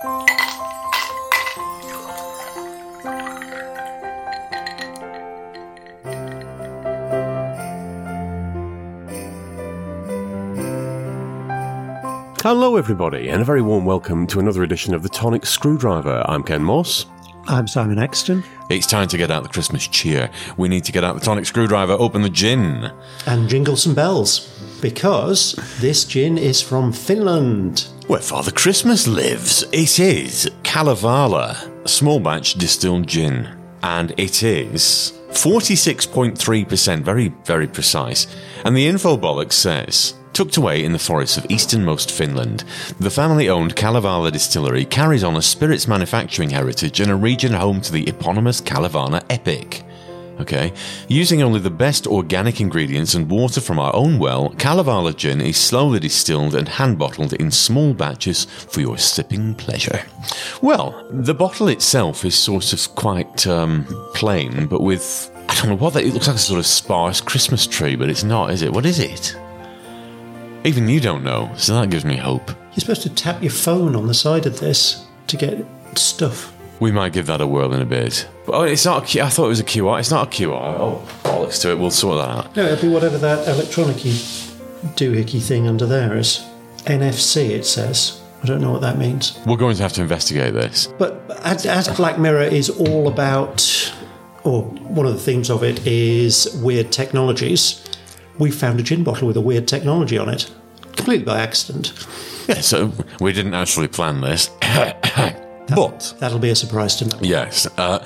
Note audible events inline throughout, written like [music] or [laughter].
Hello, everybody, and a very warm welcome to another edition of the Tonic Screwdriver. I'm Ken Moss. I'm Simon Exton. It's time to get out the Christmas cheer. We need to get out the tonic screwdriver, open the gin. And jingle some bells, because this gin is from Finland. Where Father Christmas lives. It is Kalevala, a small batch distilled gin. And it is 46.3%, very, very precise. And the infobolic says Tucked away in the forests of easternmost Finland, the family owned Kalevala distillery carries on a spirits manufacturing heritage in a region home to the eponymous Kalevala epic. Okay, using only the best organic ingredients and water from our own well, Kalevala gin is slowly distilled and hand bottled in small batches for your sipping pleasure. Well, the bottle itself is sort of quite um, plain, but with I don't know what that. It looks like a sort of sparse Christmas tree, but it's not, is it? What is it? Even you don't know, so that gives me hope. You're supposed to tap your phone on the side of this to get stuff. We might give that a whirl in a bit. But, oh, it's not. A Q- I thought it was a QR. It's not a QR. Oh, bollocks to it. We'll sort that out. No, it'll be whatever that electronic doohickey thing under there is. NFC, it says. I don't know what that means. We're going to have to investigate this. But as, as Black Mirror is all about, or one of the themes of it is weird technologies, we found a gin bottle with a weird technology on it, completely by accident. Yeah, [laughs] so we didn't actually plan this. [laughs] but That'll be a surprise to me. yes, uh,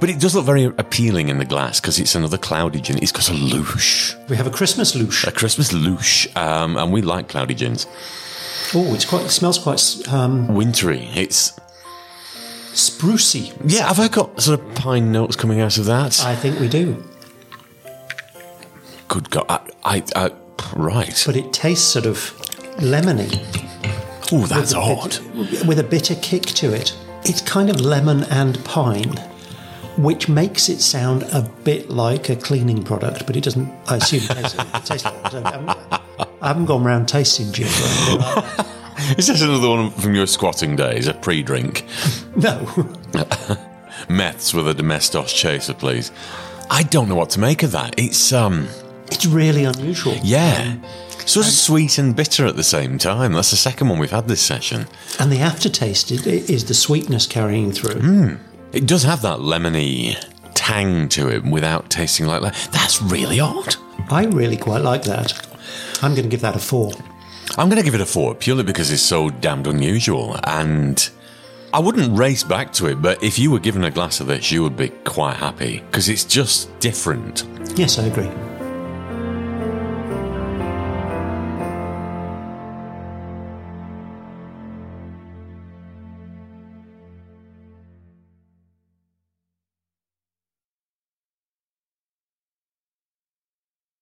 but it does look very appealing in the glass because it's another cloudy gin. It's got a louche, We have a Christmas louche. a Christmas louche, um, and we like cloudy gins. Oh, it's quite. It smells quite um, Wintry. It's sprucey. yeah. Have I got sort of pine notes coming out of that? I think we do, Good God, I, I, I right. but it tastes sort of lemony Oh, that's with a odd. with a bitter kick to it. It's kind of lemon and pine, which makes it sound a bit like a cleaning product, but it doesn't. I assume it tastes, it tastes like it. I haven't, I haven't gone around tasting gin. or anything like that. Is this another one from your squatting days? A pre-drink? No, [laughs] Meths with a domestos chaser, please. I don't know what to make of that. It's um, it's really unusual. yeah, sort of sweet and bitter at the same time. That's the second one we've had this session. And the aftertaste is, is the sweetness carrying through. Hmm. It does have that lemony tang to it without tasting like that. That's really odd. I really quite like that. I'm going to give that a four. I'm going to give it a four purely because it's so damned unusual and. I wouldn't race back to it, but if you were given a glass of this, you would be quite happy because it's just different. Yes, I agree.